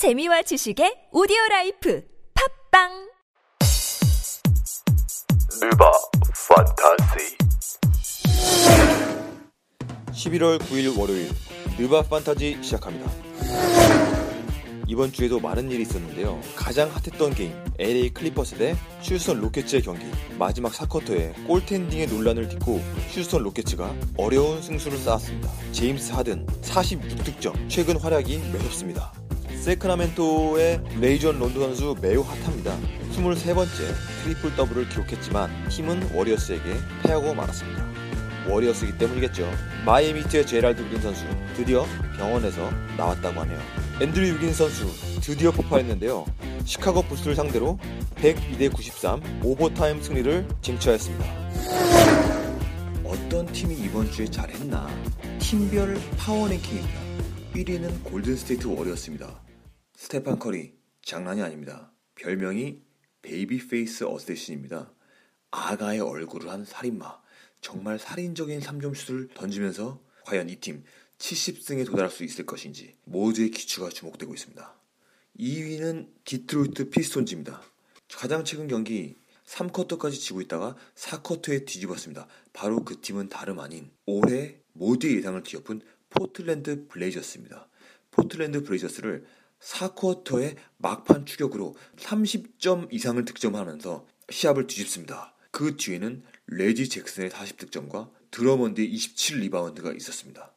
재미와 지식의 오디오 라이프 팟빵 느바 판타지. 11월 9일 월요일 느바 판타지 시작합니다. 이번 주에도 많은 일이 있었는데요. 가장 핫했던 게임 LA 클리퍼스 대 휴스턴 로켓츠의 경기 마지막 4쿼터에 골텐딩의 논란을 딛고 휴스턴 로켓츠가 어려운 승수를 쌓았습니다. 제임스 하든 46득점 최근 활약이 매섭습니다. 새크라멘토의 라존 론도 선수 매우 핫합니다. 23번째 트리플 더블을 기록했지만 팀은 워리어스에게 패하고 말았습니다. 워리어스이기 때문이겠죠. 마이애미 히트의 제랄드 그린 선수 드디어 병원에서 나왔다고 하네요. 앤드류 위긴 선수 드디어 폭파했는데요. 시카고 불스를 상대로 102대 93 오버타임 승리를 쟁취하였습니다. 어떤 팀이 이번 주에 잘했나? 팀별 파워랭킹입니다. 1위는 골든스테이트 워리어스입니다. 스테판 커리 장난이 아닙니다. 별명이 baby face assassin입니다. 아가의 얼굴을 한 살인마. 정말 살인적인 3점 슛을 던지면서 과연 이 팀 70승에 도달할 수 있을 것인지 모두의 귀추가 주목되고 있습니다. 2위는 디트로이트 피스톤즈입니다. 가장 최근 경기 3쿼터까지 지고 있다가 4쿼터에 뒤집었습니다. 바로 그 팀은 다름 아닌 올해 모두의 예상을 뒤엎은 포틀랜드 블레이저스입니다. 포틀랜드 블레이저스를 4쿼터의 막판 추격으로 30점 이상을 득점하면서 시합을 뒤집습니다. 그 뒤에는 레지 잭슨의 40득점과 드러먼드의 27 리바운드가 있었습니다.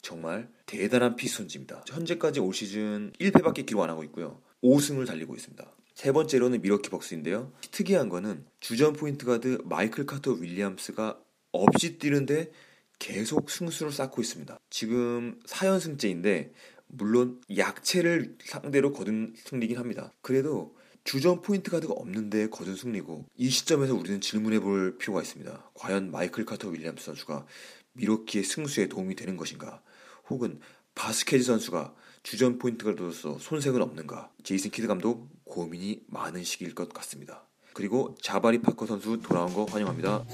정말 대단한 피스톤즈입니다. 현재까지 올 시즌 1패밖에 기록 안 하고 있고요. 5승을 달리고 있습니다. 세 번째로는 밀워키 벅스인데요. 특이한 거는 주전 포인트 가드 마이클 카터 윌리엄스가 없이 뛰는데 계속 승수를 쌓고 있습니다. 지금 4연승째인데 물론 약체를 상대로 거둔 승리긴 합니다. 그래도 주전 포인트 가드가 없는데 거둔 승리고 이 시점에서 우리는 질문해 볼 필요가 있습니다. 과연 마이클 카터 윌리엄스 선수가 밀워키의 승수에 도움이 되는 것인가? 혹은 바스케즈 선수가 주전 포인트 가드로서 손색은 없는가? 제이슨 키드 감독 고민이 많은 시기일 것 같습니다. 그리고 자바리 파커 선수 돌아온 거 환영합니다.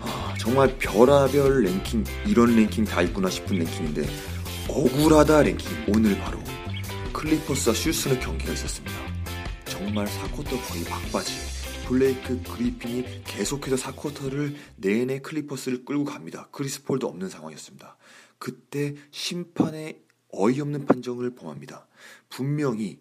아, 정말 별의별 랭킹 이런 랭킹 다 있구나 싶은 랭킹인데 억울하다 랭킹 오늘 바로 클리퍼스와 휴스턴의 경기가 있었습니다. 정말 4쿼터 거의 막바지 블레이크 그리핀이 계속해서 4쿼터를 내내 클리퍼스를 끌고 갑니다. 크리스 폴도 없는 상황이었습니다. 그때 심판의 어이없는 판정을 범합니다. 분명히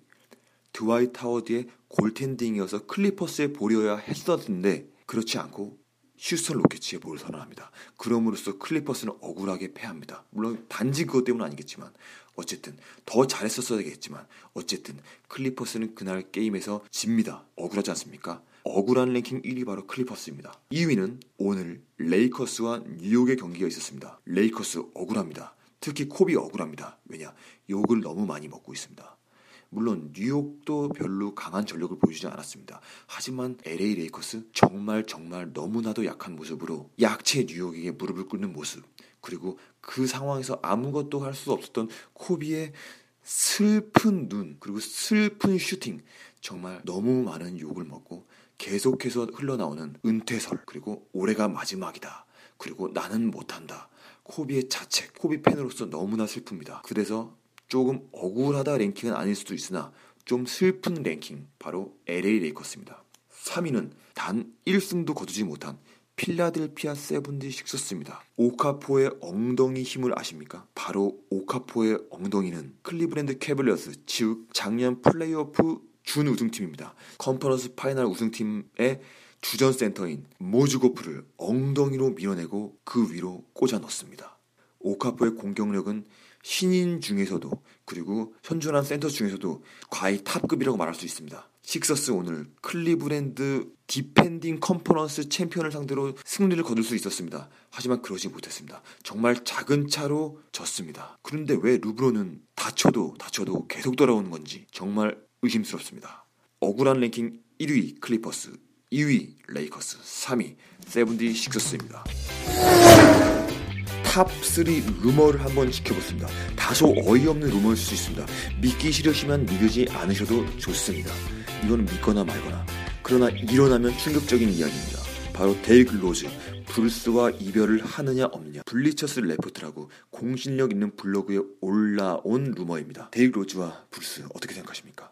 드와이트 하워드의 골텐딩이어서 클리퍼스의 볼이어야 했었는데 그렇지 않고 휴스턴 로켓츠의 볼을 선언합니다. 그럼으로써 클리퍼스는 억울하게 패합니다. 물론 단지 그것 때문 은 아니겠지만 어쨌든 더 잘했었어야겠지만 어쨌든 클리퍼스는 그날 게임에서 집니다. 억울하지 않습니까? 억울한 랭킹 1위 바로 클리퍼스입니다. 2위는 오늘 레이커스와 뉴욕의 경기가 있었습니다. 레이커스 억울합니다. 특히 코비 억울합니다. 왜냐? 욕을 너무 많이 먹고 있습니다. 물론 뉴욕도 별로 강한 전력을 보여주지 않았습니다. 하지만 LA 레이커스 정말 정말 너무나도 약한 모습으로 약체 뉴욕에게 무릎을 꿇는 모습 그리고 그 상황에서 아무것도 할 수 없었던 코비의 슬픈 눈 그리고 슬픈 슈팅 정말 너무 많은 욕을 먹고 계속해서 흘러나오는 은퇴설 그리고 올해가 마지막이다 그리고 나는 못한다 코비의 자책 코비 팬으로서 너무나 슬픕니다. 그래서 조금 억울하다 랭킹은 아닐 수도 있으나 좀 슬픈 랭킹 바로 LA 레이커스입니다. 3위는 단 1승도 거두지 못한 필라델피아 세븐티식스입니다. 오카포의 엉덩이 힘을 아십니까? 바로 오카포의 엉덩이는 클리브랜드 캐블리어스 즉 작년 플레이오프 준 우승팀입니다. conference final 우승팀의 주전 센터인 모즈고프를 엉덩이로 밀어내고 그 위로 꽂아 넣습니다. 오카포의 공격력은 신인 중에서도 그리고 현존한 센터 중에서도 가히 top급이라고 말할 수 있습니다. 식서스 오늘 클리브랜드 defending conference champion을 상대로 승리를 거둘 수 있었습니다. 하지만 그러지 못했습니다. 정말 작은 차로 졌습니다. 그런데 왜 르브론은 다쳐도 다쳐도 계속 돌아오는 건지 정말 의심스럽습니다. 억울한 랭킹 1위 클리퍼스, 2위 레이커스, 3위 세븐티 식서스입니다. top 3 루머를 한번 지켜보겠습니다. 다소 어이없는 루머일 수 있습니다. 믿기 싫으시면 믿으지 않으셔도 좋습니다. 이거는 믿거나 말거나. 그러나 일어나면 충격적인 이야기입니다. 바로 데릭 로즈 불스와 이별을 하느냐 없느냐 블리처 리포트라고 공신력 있는 블로그에 올라온 루머입니다. 데릭 로즈와 불스 어떻게 생각하십니까?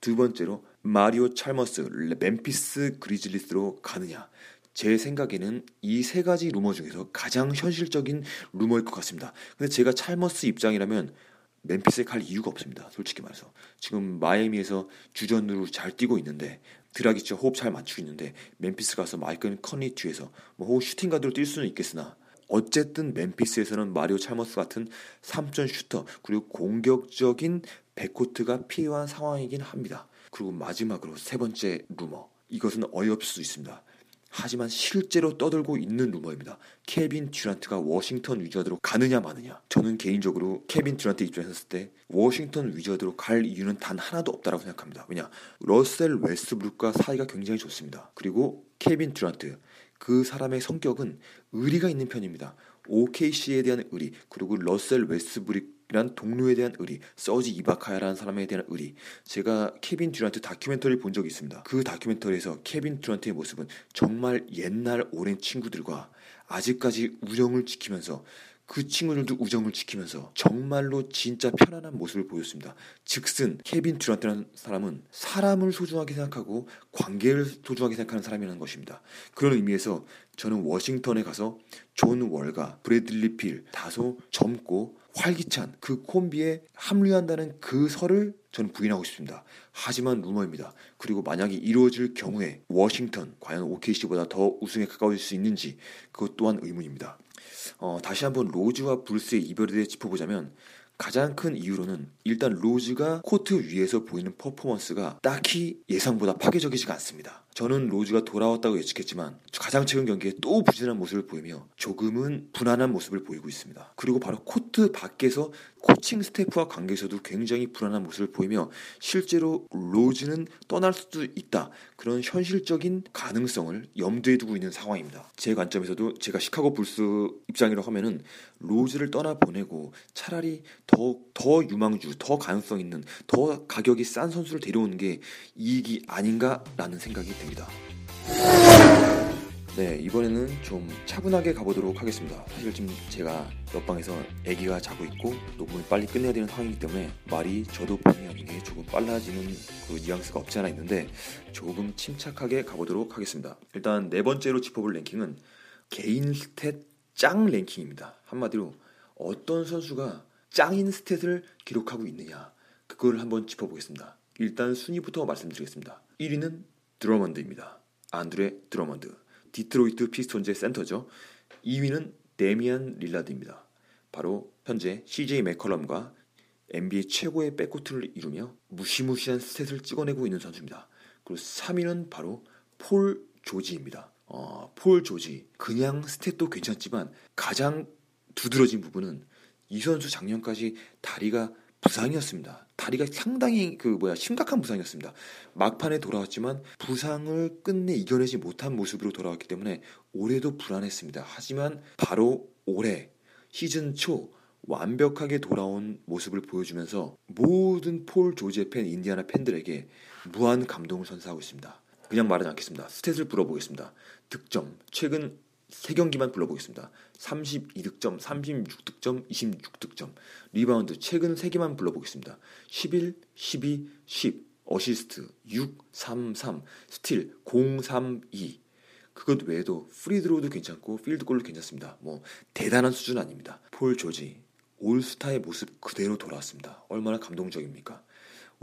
두 번째로 마리오 찰머스 멤피스 그리즐리스로 가느냐 제 생각에는 이 세 가지 루머 중에서 가장 현실적인 루머일 것 같습니다. 근데 제가 찰머스 입장이라면 멤피스에 갈 이유가 없습니다. 솔직히 말해서 지금 마이애미에서 주전으로 잘 뛰고 있는데 드라기치와 호흡 잘 맞추고 있는데 멤피스 가서 마이크 콘리 뒤에서 뭐 혹은 shooting guard로 뛸 수는 있겠으나 어쨌든 멤피스에서는 마리오 찰머스 같은 3점 슈터 그리고 공격적인 백코트가 필요한 상황이긴 합니다. 그리고 마지막으로 세 번째 루머 이것은 어이없을 수 있습니다. 하지만 실제로 떠들고 있는 루머입니다. 케빈 듀란트가 워싱턴 위저드로 가느냐 마느냐. 저는 개인적으로 케빈 듀란트 입장에서 봤을 때 워싱턴 위저드로 갈 이유는 단 하나도 없다고 생각합니다. 왜냐? 러셀 웨스트브룩과 사이가 굉장히 좋습니다. 그리고 케빈 듀란트 그 사람의 성격은 의리가 있는 편입니다. OKC에 대한 의리 그리고 러셀 웨스트브룩이란 동료에 대한 의리 서지 이바카라는 사람에 대한 의리 제가 케빈 듀란트 다큐멘터리를 본 적이 있습니다. 그 다큐멘터리에서 케빈 듀란트의 모습은 정말 옛날 오랜 친구들과 아직까지 우정을 지키면서 그 친구들도 우정을 지키면서 정말로 진짜 편안한 모습을 보였습니다. 즉슨 케빈 듀란트라는 사람은 사람을 소중하게 생각하고 관계를 소중하게 생각하는 사람이라는 것입니다. 그런 의미에서 저는 워싱턴에 가서 존 월과 브래들리 빌 다소 젊고 활기찬 그 콤비에 합류한다는 그 설을 저는 부인하고 싶습니다. 하지만 루머입니다. 그리고 만약에 이루어질 경우에 워싱턴 과연 OKC보다 더 우승에 가까워질 수 있는지 그것 또한 의문입니다. 어, 다시 한번 로즈와 불스의 이별에 대해 짚어보자면 가장 큰 이유로는 일단 로즈가 코트 위에서 보이는 퍼포먼스가 딱히 예상보다 파괴적이지가 않습니다. 저는 로즈가 돌아왔다고 예측했지만 가장 최근 경기에 또 부진한 모습을 보이며 조금은 불안한 모습을 보이고 있습니다. 그리고 바로 코트 밖에서 코칭 스태프와 관계에서도 굉장히 불안한 모습을 보이며 실제로 로즈는 떠날 수도 있다. 그런 현실적인 가능성을 염두에 두고 있는 상황입니다. 제 관점에서도 제가 시카고 불스 입장이라고 하면은 로즈를 떠나 보내고 차라리 더, 더 유망주, 더 가능성 있는, 더 가격이 싼 선수를 데려오는 게 이익이 아닌가라는 생각이 됩니다. 네, 이번에는 좀 차분하게 가보도록 하겠습니다. 사실 지금 제가 옆방에서 아기가 자고 있고 녹음을 빨리 끝내야 되는 상황이기 때문에 말이 저도 본의 아니게 조금 빨라지는 그 뉘앙스가 없지 않아 있는데 조금 침착하게 가보도록 하겠습니다. 일단 네 번째로 짚어볼 랭킹은 개인 stat 짱 랭킹입니다. 한마디로 어떤 선수가 짱인 stat을 기록하고 있느냐 그걸 한번 짚어보겠습니다. 일단 순위부터 말씀드리겠습니다. 1위는 드러먼드입니다. 안드레 드러먼드. 디트로이트 피스톤즈의 센터죠. 2위는 데미안 릴라드입니다. 바로 현재 CJ 맥컬럼과 NBA 최고의 백코트를 이루며 무시무시한 stat을 찍어내고 있는 선수입니다. 그리고 3위는 바로 폴 조지입니다. 어, 폴 조지. 그냥 스탯도 괜찮지만 가장 두드러진 부분은 이 선수 작년까지 다리가 부상이었습니다. 다리가 상당히 그 뭐야 심각한 부상이었습니다. 막판에 돌아왔지만 부상을 끝내 이겨내지 못한 모습으로 돌아왔기 때문에 올해도 불안했습니다. 하지만 바로 올해 시즌 초 완벽하게 돌아온 모습을 보여주면서 모든 폴 조지의 팬 인디아나 팬들에게 무한 감동을 선사하고 있습니다. 그냥 말하지 않겠습니다. stat을 불러보겠습니다. 득점 최근 3경기만 불러보겠습니다. 32득점, 36득점, 26득점. 리바운드 최근 3개만 불러보겠습니다. 11, 12, 10. 어시스트 6, 3, 3. 스틸 0, 3, 2. 그것 외에도 free throw도 괜찮고 필드골도 괜찮습니다. 뭐 대단한 수준 아닙니다. 폴 조지 올스타의 모습 그대로 돌아왔습니다. 얼마나 감동적입니까?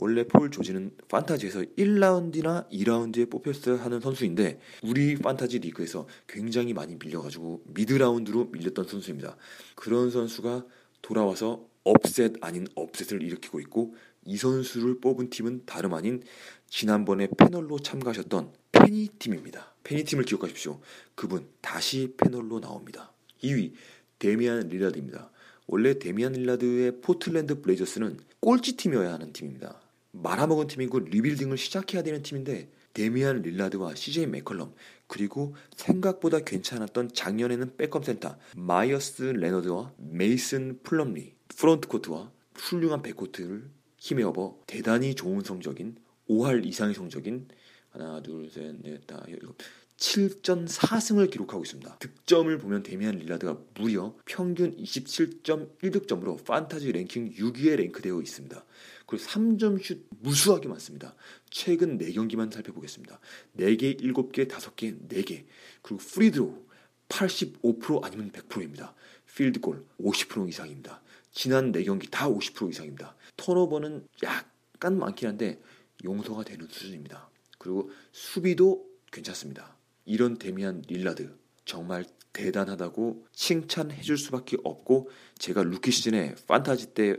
원래 폴 조지는 판타지에서 1라운드나 2라운드에 뽑혔어야 하는 선수인데 우리 판타지 리그에서 굉장히 많이 밀려가지고 mid round로 밀렸던 선수입니다. 그런 선수가 돌아와서 upset 아닌 upset을 일으키고 있고 이 선수를 뽑은 팀은 다름 아닌 지난번에 패널로 참가하셨던 페니 팀입니다. 페니 팀을 기억하십시오. 그분 다시 패널로 나옵니다. 2위 데미안 릴라드입니다. 원래 데미안 릴라드의 포틀랜드 블레이저스는 꼴찌 팀이어야 하는 팀입니다. 말아먹은 팀이고 rebuilding을 시작해야 되는 팀인데 데미안 릴라드와 CJ 맥컬럼 그리고 생각보다 괜찮았던 작년에는 백업 센터 마이어스 레너드와 메이슨 플럼리 프론트 코트와 훌륭한 백코트를 힘에 입어 대단히 좋은 성적인 5할 이상의 성적인 하나 둘셋넷 다 일곱 7전 4승을 기록하고 있습니다. 득점을 보면 데미안 릴라드가 무려 평균 27.1득점으로 판타지 랭킹 6위에 랭크되어 있습니다. 그리고 3점 슛 무수하게 많습니다. 최근 4경기만 살펴보겠습니다. 4개, 7개, 5개, 4개. 그리고 free throw 85% 아니면 100%입니다. 필드골 50% 이상입니다. 지난 4경기 다 50% 이상입니다. 턴오버는 약간 많긴 한데 용서가 되는 수준입니다. 그리고 수비도 괜찮습니다. 이런 데미안 릴라드 정말 대단하다고 칭찬해 줄 수밖에 없고 제가 루키 시즌에 판타지 때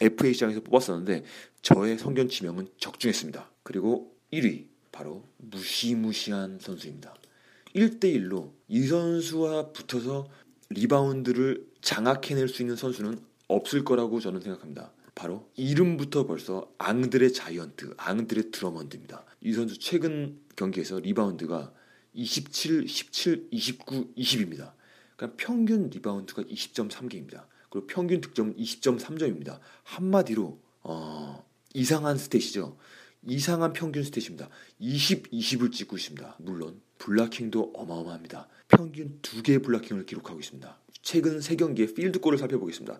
FA 시장에서 뽑았었는데 저의 선견지명은 적중했습니다. 그리고 1위 바로 무시무시한 선수입니다. 1대1로 이 선수와 붙어서 리바운드를 장악해낼 수 있는 선수는 없을 거라고 저는 생각합니다. 바로 이름부터 벌써 앙드레 자이언트, 앙드레 드러먼드입니다. 이 선수 최근 경기에서 리바운드가 27, 17, 29, 20입니다. 그러니까 평균 리바운드가 20.3개입니다. 그리고 평균 득점은 20.3점입니다. 한마디로 어, 이상한 stat이죠. 이상한 평균 stat입니다. 20, 20을 찍고 있습니다. 물론 블로킹도 어마어마합니다. 평균 2개의 블로킹을 기록하고 있습니다. 최근 3경기의 필드골을 살펴보겠습니다.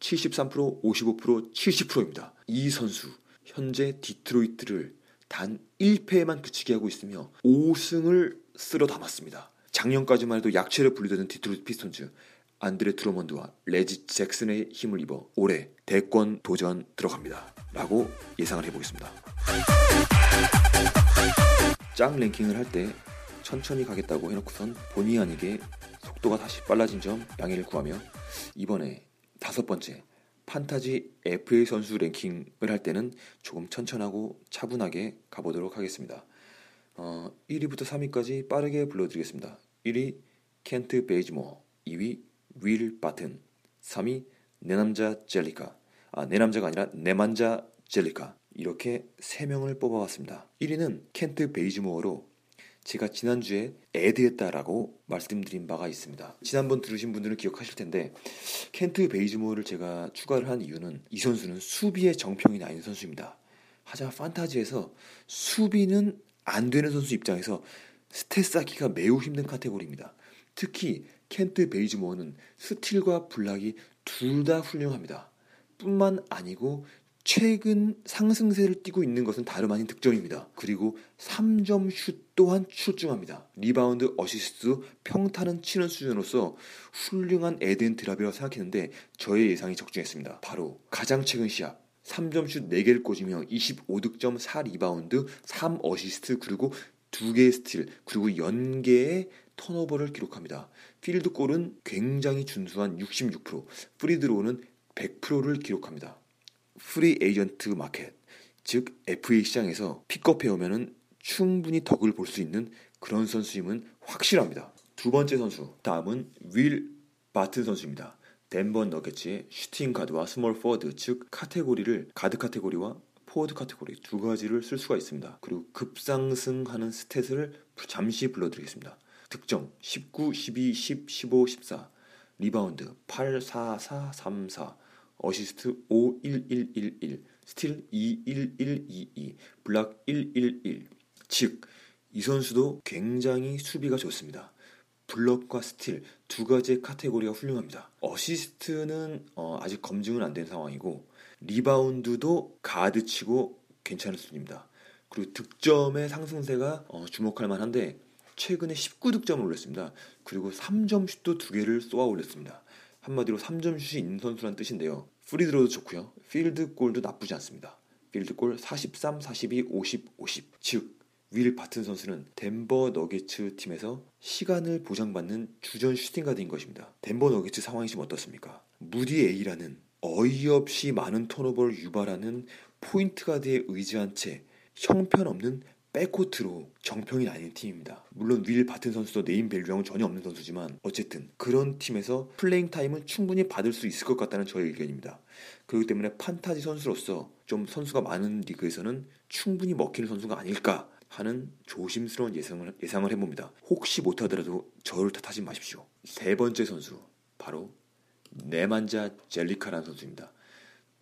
73%, 55%, 70%입니다. 이 선수 현재 디트로이트를 단 1패에만 그치게 하고 있으며 5승을 쓸어 담았습니다. 작년까지만 해도 약체로 분류되는 디트로이트 피스톤즈 안드레 트로먼드와 레지 잭슨의 힘을 입어 올해 대권 도전 들어갑니다. 라고 예상을 해보겠습니다. 짱 랭킹을 할 때 천천히 가겠다고 해놓고선 본의 아니게 속도가 다시 빨라진 점 양해를 구하며 이번에 다섯 번째 판타지 FA 선수 랭킹을 할 때는 조금 천천하고 차분하게 가보도록 하겠습니다. 어, 1위부터 3위까지 빠르게 불러드리겠습니다. 1위 켄트 베이즈모어 2위 윌 바튼 3위 내 남자 젤리카 아, 내 남자가 아니라 네만자 젤리카 이렇게 3명을 뽑아봤습니다. 1위는 켄트 베이즈모어로 제가 지난주에 add했다라고 말씀드린 바가 있습니다. 지난번 들으신 분들은 기억하실 텐데 켄트 베이즈모어를 제가 추가를 한 이유는 이 선수는 수비에 정평이 나 있는 선수입니다. 하지만 판타지에서 수비는 안 되는 선수 입장에서 stat 쌓기가 매우 힘든 카테고리입니다. 특히 켄트 베이즈모어는 스틸과 블록이 둘 다 훌륭합니다. 뿐만 아니고 최근 상승세를 띠고 있는 것은 다름 아닌 득점입니다. 그리고 3점 슛 또한 출중합니다. 리바운드, 어시스트, 평타는 치는 수준으로서 훌륭한 add and drop이라고 생각했는데 저의 예상이 적중했습니다. 바로 가장 최근 시합 3점 슛 4개를 꽂으며 25득점, 4리바운드, 3어시스트 그리고 2개의 스틸 그리고 0개의 턴오버를 기록합니다. 필드골은 굉장히 준수한 66%, free throw는 100%를 기록합니다. 프리 에이전트 마켓, 즉 FA 시장에서 픽업해 오면은 충분히 덕을 볼 수 있는 그런 선수임은 확실합니다. 두 번째 선수, 다음은 윌 바튼 선수입니다. 덴버 너게츠의 슈팅 가드와 스몰 포워드, 즉 카테고리를 가드 카테고리와 포워드 카테고리 두 가지를 쓸 수가 있습니다. 그리고 급상승하는 stat을 잠시 불러드리겠습니다. 득점 19, 12, 10, 15, 14 리바운드 8, 4, 4, 3, 4 어시스트 5, 1, 1, 1, 1 스틸 2, 1, 1, 2, 2 블록 1, 1, 1 즉, 이 선수도 굉장히 수비가 좋습니다. 블록과 스틸 두 가지의 카테고리가 훌륭합니다. 어시스트는 어, 아직 검증은 안 된 상황이고 리바운드도 가드치고 괜찮은 수준입니다. 그리고 득점의 상승세가 어, 주목할 만한데 최근에 19득점을 올렸습니다. 그리고 3점 슛도 두 개를 쏘아 올렸습니다. 한마디로 3점 슛이 있는 선수란 뜻인데요. free throw도 좋고요. 필드 골도 나쁘지 않습니다. 필드 골 43, 42, 50, 50. 즉 윌 바튼 선수는 덴버 너게츠 팀에서 시간을 보장받는 주전 슈팅가드인 것입니다. 덴버 너게츠 상황이 지금 어떻습니까? 무디에이라는 어이없이 많은 턴오버를 유발하는 포인트 가드에 의지한 채 형편없는 백코트로 정평이 난 팀입니다. 물론 윌 바튼 선수도 name value는 전혀 없는 선수지만 어쨌든 그런 팀에서 playing time은 충분히 받을 수 있을 것 같다는 저의 의견입니다. 그렇기 때문에 판타지 선수로서 좀 선수가 많은 리그에서는 충분히 먹히는 선수가 아닐까 하는 조심스러운 예상을, 예상을 해봅니다. 혹시 못하더라도 저를 탓하지 마십시오. 세 번째 선수 바로 네만자 젤리카라는 선수입니다.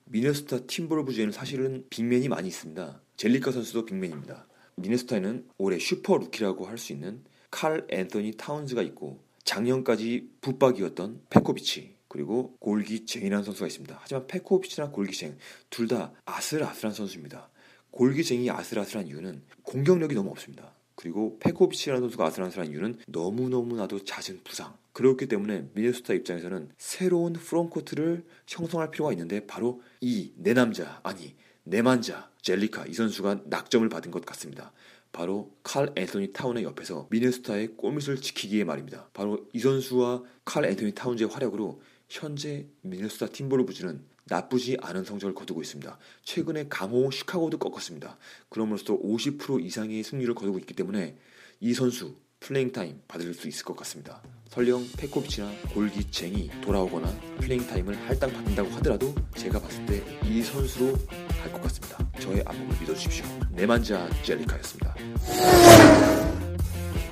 미네소타 팀버울브스에는 사실은 빅맨이 많이 있습니다. 젤리카 선수도 빅맨입니다. 미네소타에는 올해 슈퍼 루키라고 할 수 있는 칼 앤토니 타운즈가 있고 작년까지 붙박이었던 페코비치 그리고 골기 쟁이라는 선수가 있습니다. 하지만 페코비치나 골기 쟁 둘 다 아슬아슬한 선수입니다. 골기 쟁이 아슬아슬한 이유는 공격력이 너무 없습니다. 그리고 페코비치라는 선수가 아슬아슬한 이유는 너무너무나도 잦은 부상. 그렇기 때문에 미네소타 입장에서는 새로운 프론트코트를 형성할 필요가 있는데 바로 이 내 남자 아니 네만자 젤리카 이 선수가 낙점을 받은 것 같습니다. 바로 칼 앤토니 타운의 옆에서 미네소타의 골밑을 지키기에 말입니다. 바로 이 선수와 칼 앤토니 타운즈의 활약으로 현재 미네소타 팀버울브즈는 나쁘지 않은 성적을 거두고 있습니다. 최근에 강호 시카고도 꺾었습니다. 그럼으로써 50% 이상의 승률을 거두고 있기 때문에 이 선수 playing time 받을 수 있을 것 같습니다. 설령 페코비치나 골기 젱이 돌아오거나 playing time을 할당 받는다고 하더라도 제가 봤을 때 이 선수로 갈 것 같습니다. 저의 안목을 믿어주십시오. 네만자 젤리카였습니다.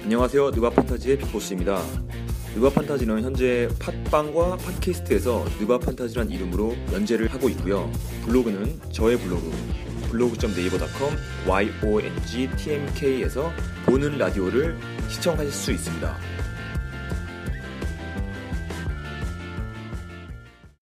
안녕하세요. 느바 판타지의 빅보스입니다. 느바 판타지는 현재 팟빵과 팟캐스트에서 느바 판타지란 이름으로 연재를 하고 있고요. 블로그는 저의 블로그 블로그.네이버.com yongtmk에서 보는 라디오를 시청하실 수 있습니다.